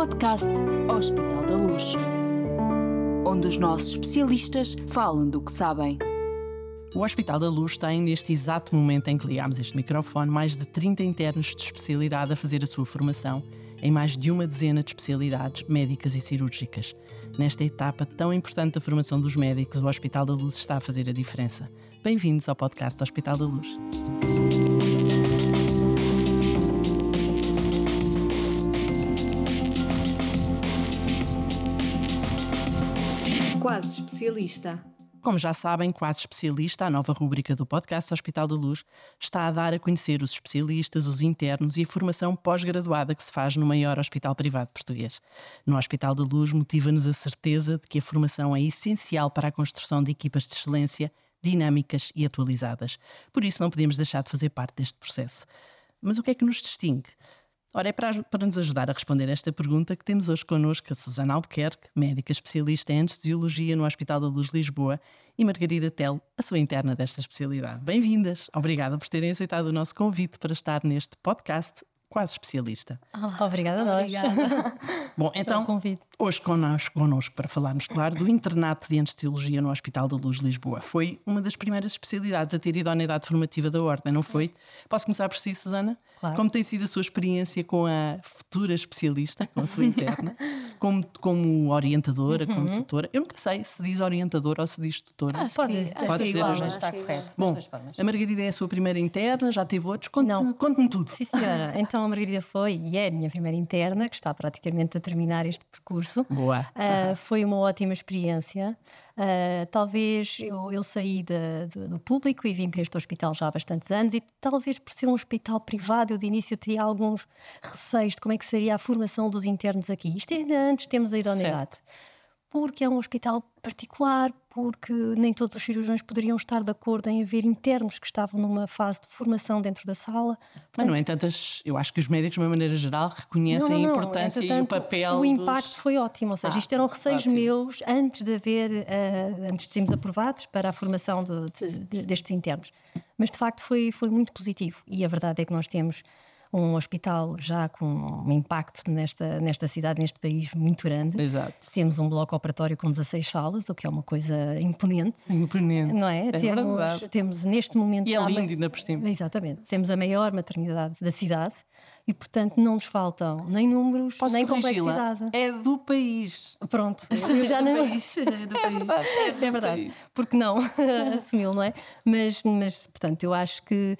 podcast Hospital da Luz, onde os nossos especialistas falam do que sabem. O Hospital da Luz tem, neste exato momento em que ligámos este microfone, mais de 30 internos de especialidade a fazer a sua formação em mais de uma dezena de especialidades médicas e cirúrgicas. Nesta etapa tão importante da formação dos médicos, o Hospital da Luz está a fazer a diferença. Bem-vindos ao podcast Hospital da Luz. Quase especialista. Como já sabem, Quase Especialista, a nova rúbrica do podcast Hospital da Luz, está a dar a conhecer os especialistas, os internos e a formação pós-graduada que se faz no maior hospital privado português. No Hospital da Luz motiva-nos a certeza de que a formação é essencial para a construção de equipas de excelência dinâmicas e atualizadas. Por isso não podemos deixar de fazer parte deste processo. Mas o que é que nos distingue? Ora, é para, para, nos ajudar a responder esta pergunta que temos hoje connosco a Susana Albuquerque, médica especialista em anestesiologia no Hospital da Luz Lisboa, e Margarida Tel, a sua interna desta especialidade. Bem-vindas! Obrigada por terem aceitado o nosso convite para estar neste podcast quase especialista. Oh, obrigada a nós. Obrigada. Bom, então, hoje connosco, connosco para falarmos, claro, do internato de anestesiologia no Hospital da Luz Lisboa. Foi uma das primeiras especialidades a ter idoneidade formativa da Ordem, não foi? Posso começar por si, Susana? Claro. Como tem sido a sua experiência com a futura especialista, com a sua interna, como, como orientadora, uhum. como tutora? Eu nunca sei se diz orientadora ou se diz tutora. Ah, pode, dizer, pode dizer igual, está correto. Bom, a Margarida é a sua primeira interna, já teve outros, conte-me conte tudo. Sim, senhora. Então, então a Margarida foi e é a minha primeira interna, que está praticamente a terminar este percurso. Boa. Uh, foi uma ótima experiência. Uh, talvez eu, eu saí de, de, do público e vim para este hospital já há bastantes anos e talvez por ser um hospital privado eu de início teria alguns receios de como é que seria a formação dos internos aqui. Isto ainda antes temos a idoneidade. Certo porque é um hospital particular, porque nem todos os cirurgiões poderiam estar de acordo em haver internos que estavam numa fase de formação dentro da sala. Portanto, Mas, no entanto, eu acho que os médicos, de uma maneira geral, reconhecem não, não, não. a importância e o papel. O impacto dos... foi ótimo, ou seja, ah, isto eram receios ótimo. meus antes de haver, uh, antes de sermos aprovados para a formação de, de, de, destes internos. Mas de facto foi, foi muito positivo e a verdade é que nós temos um hospital já com um impacto nesta, nesta cidade, neste país muito grande. Exato. Temos um bloco operatório com 16 salas, o que é uma coisa imponente. Imponente. Não é? é temos, verdade. temos neste momento. E é lindo ainda por cima. Exatamente. Temos a maior maternidade da cidade e, portanto, não nos faltam nem números, Posso nem complexidade. É do país. Pronto, eu já não. País. É, do é verdade. É, é verdade. Porque não assumi-lo, não é? Mas, mas, portanto, eu acho que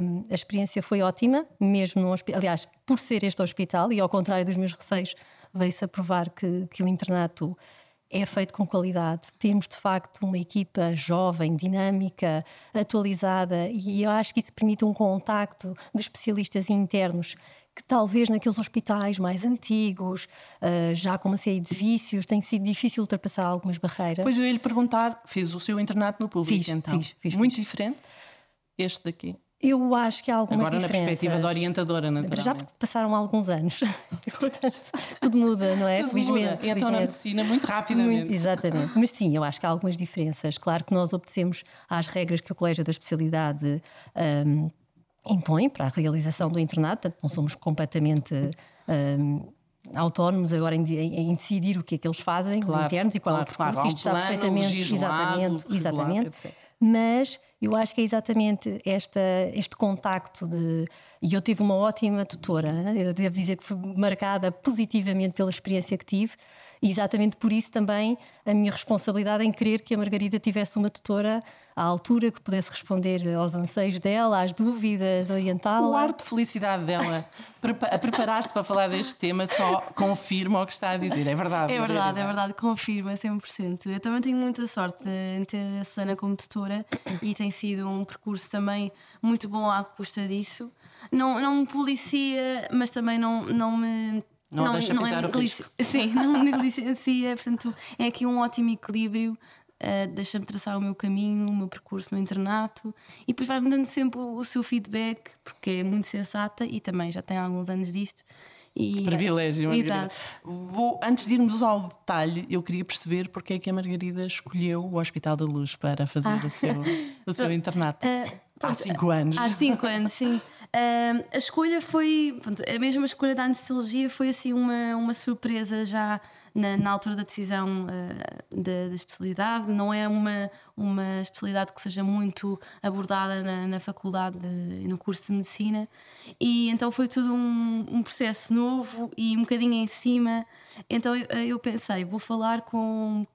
um, a experiência foi ótima, mesmo num hospital. Aliás, por ser este hospital, e ao contrário dos meus receios, veio-se a provar que, que o internato é feito com qualidade. Temos, de facto, uma equipa jovem, dinâmica, atualizada, e eu acho que isso permite um contacto de especialistas internos que talvez naqueles hospitais mais antigos, uh, já com uma série de vícios, tem sido difícil ultrapassar algumas barreiras. Pois eu ia lhe perguntar, fez o seu internato no público fiz, então? Fiz, fiz, Muito fiz. diferente este daqui? Eu acho que há alguma Agora na perspectiva da orientadora, naturalmente. Já passaram alguns anos. tudo muda, não é? Tudo felizmente. Muda. Então na medicina muito rapidamente. Muito, exatamente. Mas sim, eu acho que há algumas diferenças. Claro que nós obedecemos às regras que o Colégio da Especialidade um, impõe para a realização do internato, portanto não somos completamente... Um, autónomos agora em, em, decidir o que é que eles fazem, claro, os internos, e qual claro, é o percurso, claro, isto está plano, perfeitamente, exatamente, exatamente. Mas eu acho que é exatamente esta, este contacto de. E eu tive uma ótima tutora, eu devo dizer que fui marcada positivamente pela experiência que tive, e exatamente por isso também a minha responsabilidade em querer que a Margarida tivesse uma tutora à altura que pudesse responder aos anseios dela, às dúvidas, orientá-la. O ar de felicidade dela a preparar-se para falar deste tema só confirma o que está a dizer. É verdade. É verdade, é verdade, confirma 100%. Eu também tenho muita sorte em ter a Susana como tutora e tem sido um percurso também muito bom à custa disso. Não, não me policia, mas também não, não me não, não deixa não pisar é o risco. Sim, não negligencia, portanto é aqui um ótimo equilíbrio, uh, deixa-me traçar o meu caminho, o meu percurso no internato e depois vai-me dando sempre o, o, seu feedback, porque é muito sensata e também já tem alguns anos disto. E, privilégio, Margarida. Vou, antes de irmos ao detalhe, eu queria perceber porque é que a Margarida escolheu o Hospital da Luz para fazer ah. o seu, o seu internato. Uh, há cinco anos. Há cinco anos, sim. A escolha foi. Pronto, a mesma escolha da anestesiologia foi assim uma, uma surpresa já na, na altura da decisão uh, da, da, especialidade. Não é uma, uma especialidade que seja muito abordada na, na faculdade e no curso de medicina. E então foi tudo um, um processo novo e um bocadinho em cima. Então eu, eu pensei, vou falar com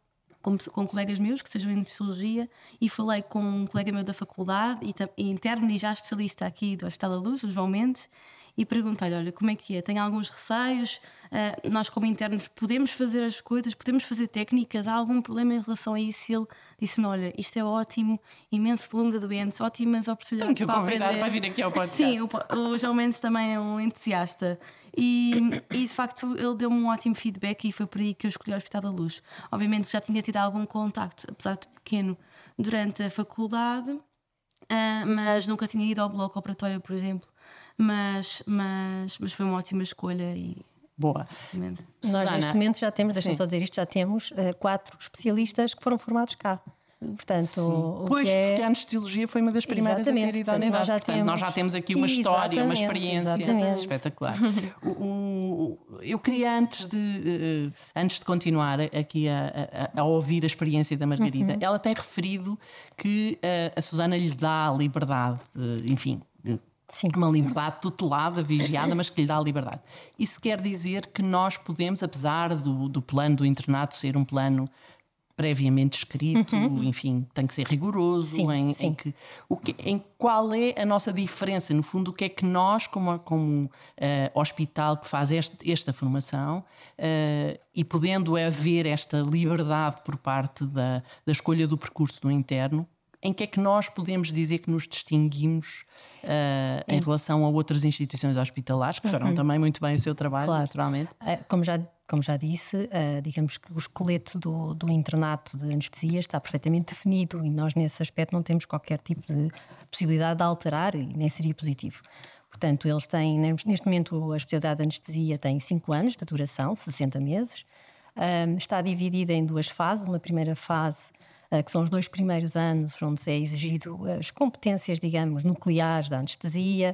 com, com, colegas meus que sejam em Psicologia e falei com um colega meu da faculdade e, e interno e já especialista aqui do Hospital da Luz, o João Mendes, e perguntei-lhe: olha, como é que é? Tenho alguns receios? Uh, nós, como internos, podemos fazer as coisas, podemos fazer técnicas? Há algum problema em relação a isso? E ele disse-me: olha, isto é ótimo, imenso volume de doentes, ótimas oportunidades. Tenho que o convidar para vir aqui ao podcast. Sim, o, o João Mendes também é um entusiasta. E, e de facto ele deu-me um ótimo feedback e foi por aí que eu escolhi o Hospital da Luz. Obviamente já tinha tido algum contacto, apesar de pequeno, durante a faculdade, uh, mas nunca tinha ido ao bloco operatório, por exemplo mas, mas, mas foi uma ótima escolha e Boa. Nós neste momento já temos, deixa-me só dizer isto, já temos uh, quatro especialistas que foram formados cá. Portanto, pois, é... porque a anestesiologia foi uma das primeiras exatamente. a ter ido à unidade. Nós já, Portanto, temos... nós já temos aqui uma história, uma experiência exatamente. espetacular. o, o, eu queria, antes de, uh, antes de continuar aqui a, a, a, ouvir a experiência da Margarida, uhum. ela tem referido que uh, a Susana lhe dá a liberdade, enfim, Sim. Uma liberdade tutelada, vigiada, mas que lhe dá a liberdade. Isso quer dizer que nós podemos, apesar do, do plano do internato ser um plano previamente escrito, uhum. enfim, tem que ser rigoroso sim, em, sim. em, que, o que, em qual é a nossa diferença, no fundo, o que é que nós, como, como uh, hospital que faz este, esta formação, uh, e podendo haver esta liberdade por parte da, da escolha do percurso do interno, em que é que nós podemos dizer que nos distinguimos uh, em relação a outras instituições hospitalares que farão uhum. também muito bem o seu trabalho, claro. naturalmente? Uh, como já como já disse, uh, digamos que o esqueleto do, do, internato de anestesia está perfeitamente definido e nós, nesse aspecto, não temos qualquer tipo de possibilidade de alterar e nem seria positivo. Portanto, eles têm, neste momento, a especialidade de anestesia tem 5 anos de duração, 60 meses. Está dividida em duas fases. Uma primeira fase eh, que são os dois primeiros anos onde é exigido as competências, digamos, nucleares da anestesia,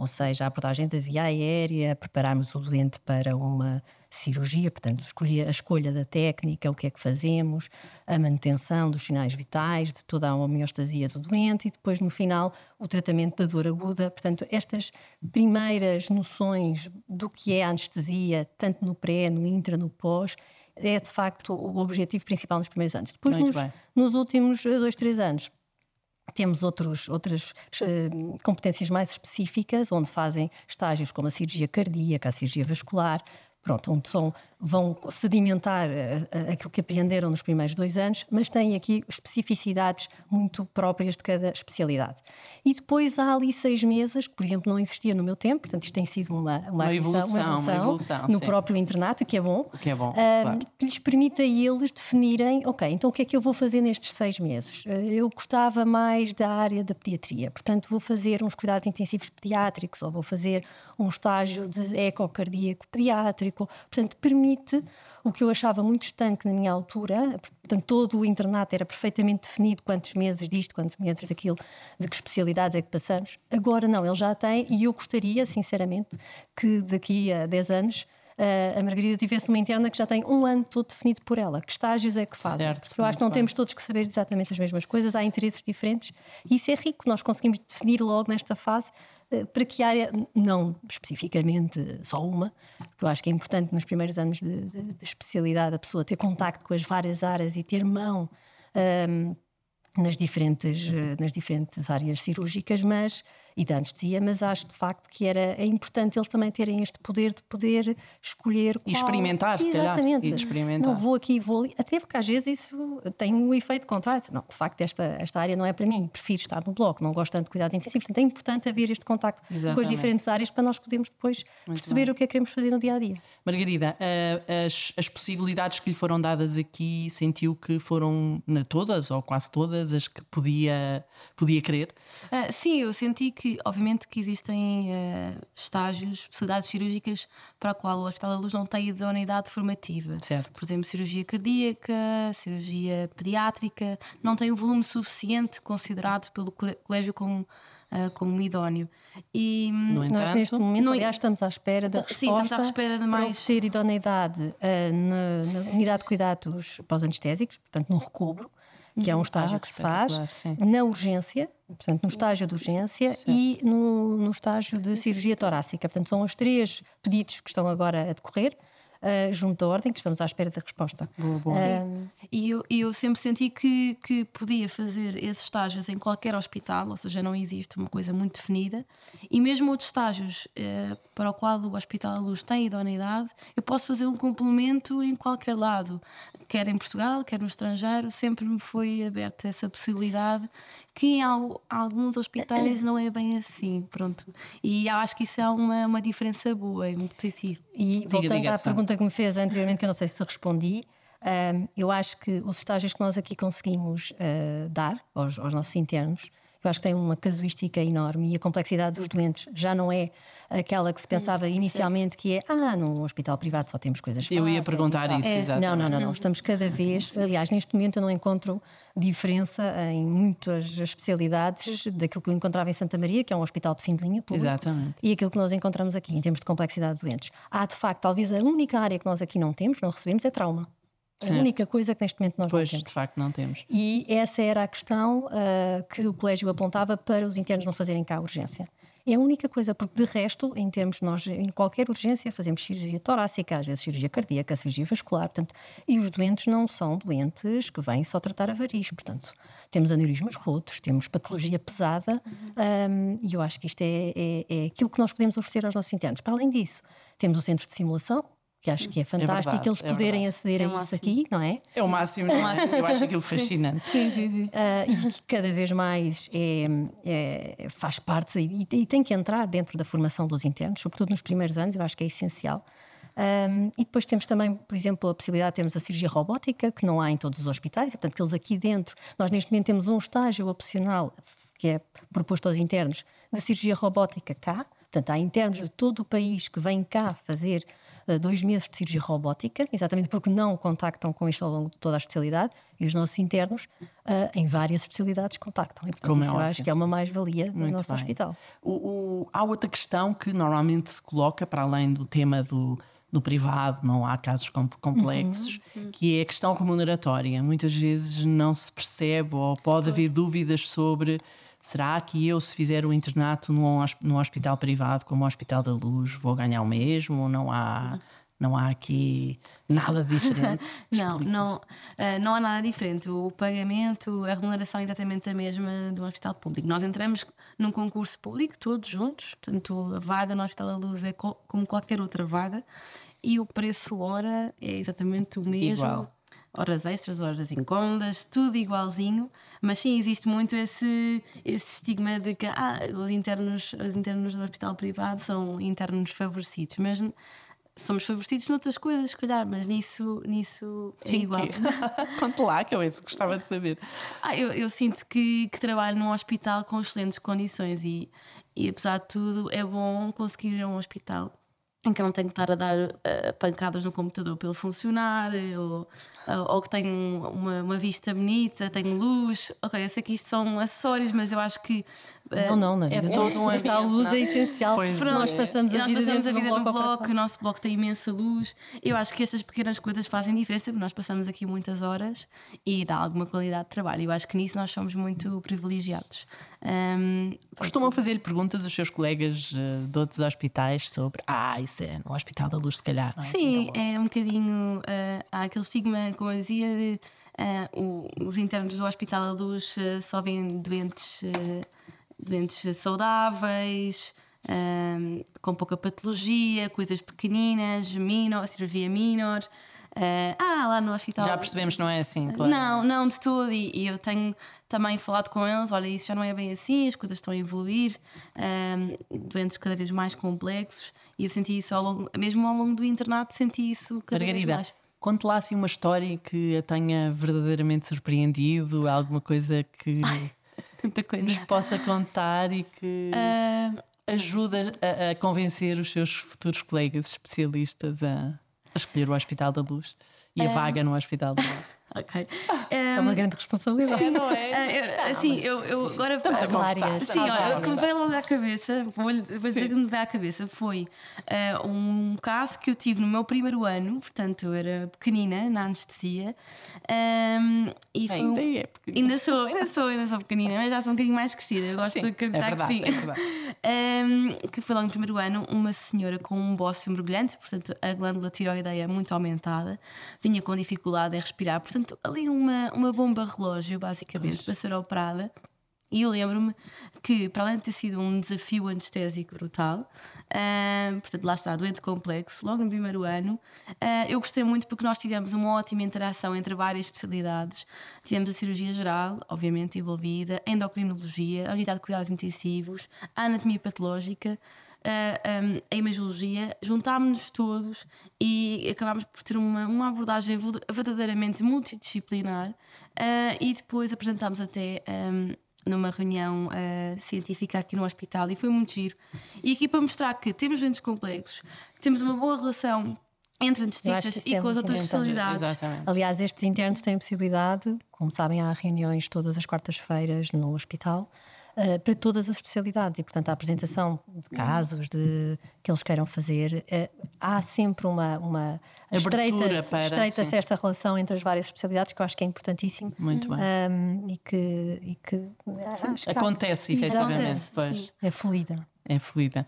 ou seja, a abordagem da via aérea, prepararmos o doente para uma cirurgia, portanto, a escolha da técnica, o que é que fazemos, a manutenção dos sinais vitais, de toda a homeostasia do doente e depois, no final, o tratamento da dor aguda. Portanto, estas primeiras noções do que é a anestesia, tanto no pré, no intra, no pós, é de facto o objetivo principal nos primeiros anos. Depois, nos, nos, últimos eh, dois, três anos, temos outros, outras uh, competências mais específicas, onde fazem estágios como a cirurgia cardíaca, a cirurgia vascular, pronto, onde são, vão sedimentar uh, aquilo que aprenderam nos primeiros dois anos, mas têm aqui especificidades muito próprias de cada especialidade. E depois há ali seis meses, que, por exemplo, não existia no meu tempo, portanto, isto tem sido uma, uma, uma, evolução, uma evolução, uma evolução no sim. próprio internato, que é bom, que, é bom uh, claro. que lhes permite a eles definirem, ok, então o que é que eu vou fazer nestes seis meses? Uh, eu gostava mais da área da pediatria, portanto, vou fazer uns cuidados intensivos pediátricos, ou vou fazer um estágio de ecocardíaco pediátrico, Portanto, permite o que eu achava muito estanque na minha altura, portanto, todo o internato era perfeitamente definido quantos meses disto, quantos meses daquilo, de que especialidades é que passamos. Agora não, ele já tem, e eu gostaria, sinceramente, que daqui a 10 anos a Margarida tivesse uma interna que já tem um ano todo definido por ela. Que estágios é que faz? Certo, eu acho que não bem. temos todos que saber exatamente as mesmas coisas, há interesses diferentes e isso é rico. Nós conseguimos definir logo nesta fase uh, para que área, não especificamente só uma, que eu acho que é importante nos primeiros anos de, de, de especialidade a pessoa ter contacto com as várias áreas e ter mão. Um, nas diferentes, eh, nas diferentes áreas cirúrgicas, mas e da anestesia, mas acho de facto que era, é importante eles também terem este poder de poder escolher qual... E experimentar, se calhar. E experimentar. Não vou aqui, vou ali. Até porque às vezes isso tem um efeito contrário. Não, de facto, esta, esta área não é para mim, prefiro estar no bloco, não gosto tanto de cuidados intensivos. Portanto, é importante haver este contacto Exatamente. com as diferentes áreas para nós podermos depois Muito perceber bem. o que é que queremos fazer no dia a dia. Margarida, as, as possibilidades que lhe foram dadas aqui, sentiu que foram na todas ou quase todas as que podia, podia querer? Uh, sim, eu senti que, obviamente, que existem uh, estágios, especialidades cirúrgicas para a qual o Hospital da Luz não tem idoneidade formativa. Certo. Por exemplo, cirurgia cardíaca, cirurgia pediátrica, não tem o volume suficiente considerado pelo colégio como uh, como idóneo. E, No Nós entanto, neste momento, no- aliás, estamos à espera da Sim, resposta estamos à espera de para mais- obter idoneidade ah, na, na unidade de cuidados pós-anestésicos, portanto no recobro, que é um estágio Ah, que se faz sim. na urgência, portanto no estágio de urgência e no, no estágio de cirurgia torácica. Portanto são os três pedidos que estão agora a decorrer. Ah, junto da ordem, que estamos à espera da resposta. Boa, boa. Ah, E eu, eu sempre senti que, que podia fazer esses estágios em qualquer hospital, ou seja, não existe uma coisa muito definida. E mesmo outros estágios eh, para o qual o Hospital da Luz tem idoneidade, eu posso fazer um complemento em qualquer lado, quer em Portugal, quer no estrangeiro. Sempre me foi aberta essa possibilidade, que em al- alguns hospitais não é bem assim. Pronto. E eu acho que isso é uma, uma diferença boa e muito positiva. E voltando diga, à pergunta que me fez anteriormente, que eu não sei se respondi, eu acho que os estágios que nós aqui conseguimos ah, dar aos, aos nossos internos, eu acho que tem uma casuística enorme e a complexidade dos doentes já não é aquela que se pensava inicialmente que é ah, num hospital privado só temos coisas fáceis. Eu ia perguntar tal." isso, É, exatamente. Não, não, não, não. Estamos cada vez, aliás, neste momento eu não encontro diferença em muitas especialidades daquilo que eu encontrava em Santa Maria, que é um hospital de fim de linha público, Exatamente. e aquilo que nós encontramos aqui em termos de complexidade de doentes. Há, de facto, talvez a única área que nós aqui não temos, não recebemos, é trauma. Certo. A única coisa que neste momento nós Pois, não temos. de facto, não temos. E essa era a questão ah, que o colégio apontava para os internos não fazerem cá a urgência. É a única coisa, porque de resto, em termos, nós em qualquer urgência fazemos cirurgia torácica, às vezes cirurgia cardíaca, cirurgia vascular, portanto, e os doentes não são doentes que vêm só tratar avarizes, portanto, temos aneurismas rotos, temos patologia pesada, ahm, e eu acho que isto é, é, é aquilo que nós podemos oferecer aos nossos internos. Para além disso, temos o centro de simulação, que acho que é fantástico verdade, eles é poderem aceder É a isso máximo. aqui, não é? É o máximo, é? Eu acho aquilo fascinante. Sim, sim, sim. Ah, e que cada vez mais é, é- faz parte e, e tem que entrar dentro da formação dos internos, sobretudo nos primeiros anos, eu acho que é essencial. Ahm, e depois temos também, por exemplo, a possibilidade de termos a cirurgia robótica, que não há em todos os hospitais, e, portanto, que eles aqui dentro, nós neste momento temos um estágio opcional que é proposto aos internos de cirurgia robótica cá. Portanto, há internos de todo o país que vêm cá fazer dois meses de cirurgia robótica, exatamente porque não contactam com isto ao longo de toda a especialidade, e os nossos internos, ah, em várias especialidades, contactam. E, portanto, Como é isso acho que é uma mais-valia do Muito nosso bem. hospital. O- o- há outra questão que normalmente se coloca, para além do tema do, do privado, não há casos com- complexos, que é a questão remuneratória. Muitas vezes não se percebe ou pode haver dúvidas sobre será que eu, se fizer o internato num, num hospital privado como o Hospital da Luz, vou ganhar o mesmo? Não há, não há aqui nada diferente? Não, não, ah, não há nada diferente. O pagamento, a remuneração é exatamente a mesma do hospital público. Nós entramos num concurso público, todos juntos, portanto, a vaga no Hospital da Luz é co- como qualquer outra vaga e o preço hora é exatamente o mesmo. Igual. Horas extras, horas incómodas, tudo igualzinho, mas sim existe muito esse, esse estigma de que ah, os, internos, os internos do hospital privado são internos favorecidos, mas somos favorecidos noutras coisas, se calhar, mas nisso, nisso é Em igual. quê? Conte lá, que eu isso gostava de saber. Ah, eu, eu sinto que, que trabalho num hospital com excelentes condições e, e, apesar de tudo, é bom conseguir ir a um hospital em que eu não tenho que estar a dar eh, pancadas no computador pelo funcionar ou, ou que tenho uma, uma vista bonita, tenho luz. Ok, eu sei que isto são acessórios, mas eu acho que. Eh, Não, não, na é vida todo todos um está a ambiente, luz não é é? essencial. Pois nós é. passamos a nós vida passamos a vida no bloco bloco, o nosso bloco tem imensa luz. Eu acho que estas pequenas coisas fazem diferença, porque nós passamos aqui muitas horas e dá alguma qualidade de trabalho. Eu acho que nisso nós somos muito privilegiados. Ahm, Costumam fazer-lhe perguntas os seus colegas eh, de outros hospitais sobre ah, isso é no Hospital da Luz, se calhar, não é? assim Sim, bom." é um bocadinho. ah, há aquele estigma, como eu dizia, de ah, o- os internos do Hospital da Luz só vêm doentes, doentes saudáveis, ah, com pouca patologia, coisas pequeninas, minor, cirurgia minor. Ah, ah, lá no hospital. Já percebemos, não é assim, claro. Não, não de todo. E, e eu tenho também falado com eles: olha, isso já não é bem assim, as coisas estão a evoluir, ahm, doentes cada vez mais complexos. E eu senti isso ao longo, mesmo ao longo do internato, senti isso cada vez Margarida, mais. conte lá assim uma história que a tenha verdadeiramente surpreendido, alguma coisa que Tanta coisa. nos possa contar e que Ah, ajuda a, a convencer os seus futuros colegas especialistas a, a escolher o Hospital da Luz e a vaga no Hospital da Luz. Ok. Isso é uma grande responsabilidade. É, não é? Ah, eu- assim, eu, eu agora Estamos a conversar. Sim, olha, o que me veio logo à cabeça, vou-lhe vou dizer que me veio à cabeça foi ah, um caso que eu tive no meu primeiro ano, portanto eu era pequenina na anestesia. ahm, e foi um- Ainda é pequenina. Ainda sou, ainda sou, ainda sou pequenina, mas já sou um bocadinho mais crescida. Eu gosto Sim, de é acreditar verdade, que sim. é. Um, que foi logo no primeiro ano, uma senhora com um bócio mergulhante, portanto a glândula tiroideia muito aumentada, vinha com dificuldade em respirar, portanto ali uma, uma bomba relógio, basicamente, para ser operada. E eu lembro-me que, para além de ter sido um desafio anestésico brutal, ah, portanto, lá está, doente complexo, logo no primeiro ano, ah, eu gostei muito porque nós tivemos uma ótima interação entre várias especialidades. Tivemos a cirurgia geral, obviamente envolvida, a endocrinologia, a unidade de cuidados intensivos, a anatomia patológica. A, a- a imagiologia, juntámos-nos todos e acabámos por ter uma, uma abordagem verdadeiramente multidisciplinar ah, e depois apresentámos até ah, numa reunião ah, científica aqui no hospital e foi muito giro. E aqui para mostrar que temos doentes complexos, temos uma boa relação entre anestesistas e é com as outras especialidades. Exatamente. Aliás, estes internos têm a possibilidade, como sabem, há reuniões todas as quartas-feiras no hospital. Eh, para todas as especialidades e, portanto, a apresentação de casos de, que eles queiram fazer, eh, há sempre uma, uma Abertura estreita, esta relação entre as várias especialidades que eu acho que é importantíssimo Muito bem. Ahm, e que, e que que há- Acontece, efetivamente. Acontece, Pois. é fluida. É fluida.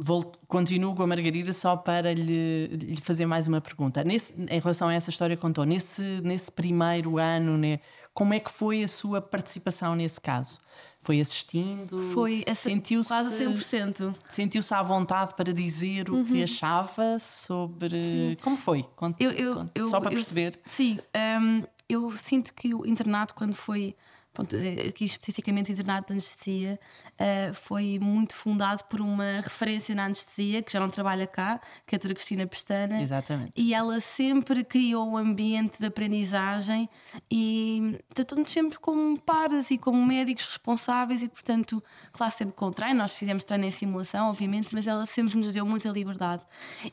Volto- continuo com a Margarida só para lhe, lhe fazer mais uma pergunta. Nesse- em relação a essa história que contou, nesse, nesse primeiro ano, né, como é que foi a sua participação nesse caso? Foi assistindo? Foi sentiu-se, quase 100%. Sentiu-se à vontade para dizer o que achava sobre. Como foi? Conte- Eu, eu, conte, eu- só para perceber. sim, hum, eu sinto que o internato, quando foi. Pronto, eh, aqui especificamente o internato de anestesia, eh, foi muito fundado por uma referência na anestesia, que já não trabalha cá, que é a doutora Cristina Pestana. Exatamente. E ela sempre criou um ambiente de aprendizagem e tratou-nos sempre como pares e como médicos responsáveis e, portanto, claro, sempre com treino. Nós fizemos treino em simulação, obviamente, mas ela sempre nos deu muita liberdade.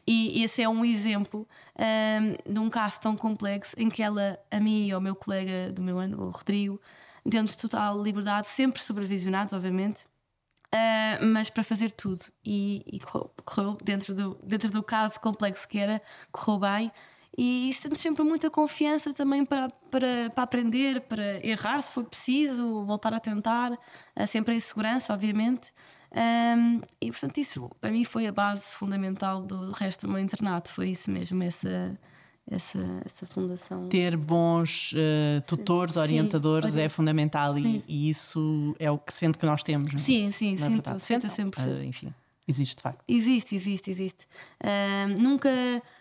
E esse é um exemplo ahm, de um caso tão complexo em que ela, a mim e ao meu colega do meu ano, o Rodrigo, deu-nos total liberdade, sempre supervisionados, obviamente. Uh, mas para fazer tudo e, e correu, correu dentro, do, dentro do caso complexo que era, correu bem e sendo sempre muita confiança também para, para, para aprender, para errar se for preciso, voltar a tentar, uh, sempre em segurança, obviamente. Um, e portanto, isso para mim foi a base fundamental do resto do meu internato, foi isso mesmo, essa, essa, essa fundação. Ter bons eh, tutores, Sim, orientadores ori- é fundamental e, Sim. e isso é o que sente que nós temos. não é? Sim, sim, Na sinto, verdade. sinto a Sente, não. 100%. Ah, enfim, existe de facto. Existe, existe, existe. Ahm, nunca,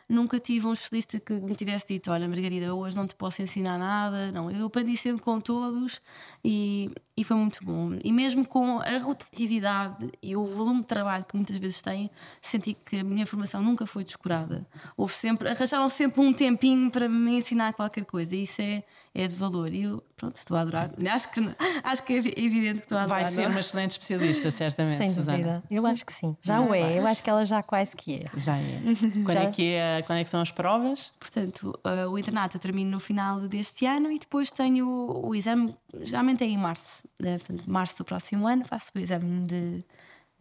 nunca tive um especialista que me tivesse dito: Olha, Margarida, hoje não te posso ensinar nada. Não, eu aprendi sempre com todos e, e foi muito bom. E mesmo com a rotatividade e o volume de trabalho que muitas vezes têm, senti que a minha formação nunca foi descurada. Houve sempre, arranjaram sempre um tempinho para me ensinar qualquer coisa e isso é, é de valor. E eu, pronto, estou a adorar. Acho que, acho que é evidente que estou a adorar. Vai ser é? uma excelente especialista, certamente. Sem Susana. dúvida. Eu acho que sim. Já o é. bem. Eu acho que ela já quase que é. Já é. Quando, é que é quando é que são as provas? Portanto, uh, o internato eu termino no final deste ano e depois tenho o, o exame, geralmente é em março. né? Março do próximo ano faço o exame de,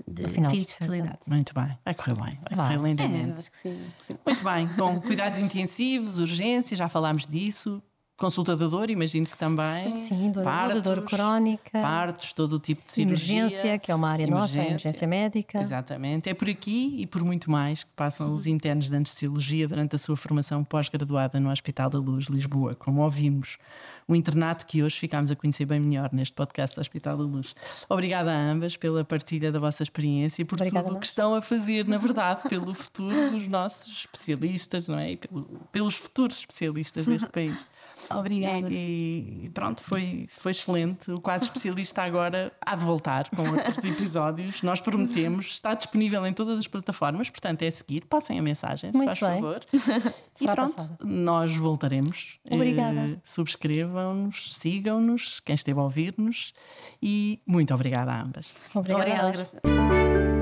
de final fim de de especialidade. Muito bem. Vai correr bem. Vai Vai. correr lindamente. acho que sim, acho que sim. Muito bem. Com cuidados intensivos, urgências, já falámos disso. Consulta da dor, imagino que também. Sim, dor Partos, dor crónica, Partos, todo o tipo de cirurgia. emergência, que é uma área nossa, a emergência médica. Exatamente. É por aqui e por muito mais que passam os internos de anestesiologia durante a sua formação pós-graduada no Hospital da Luz, Lisboa. Como ouvimos, o internato que hoje ficámos a conhecer bem melhor neste podcast do Hospital da Luz. Obrigada a ambas pela partilha da vossa experiência e por Obrigada a tudo o que estão a fazer, na verdade, pelo futuro dos nossos especialistas, não é? E pelo- pelos futuros especialistas deste país. Obrigada. E, e pronto, foi, foi excelente. O quadro especialista agora há de voltar com outros episódios. Nós prometemos, está disponível em todas as plataformas, portanto é seguir, passem a mensagem, se Muito faz bem. favor. e Será pronto, passada. nós voltaremos. Obrigada. Eh, Subscrevam-nos, sigam-nos, quem esteve a ouvir-nos e muito obrigada a ambas. Obrigada. Obrigada.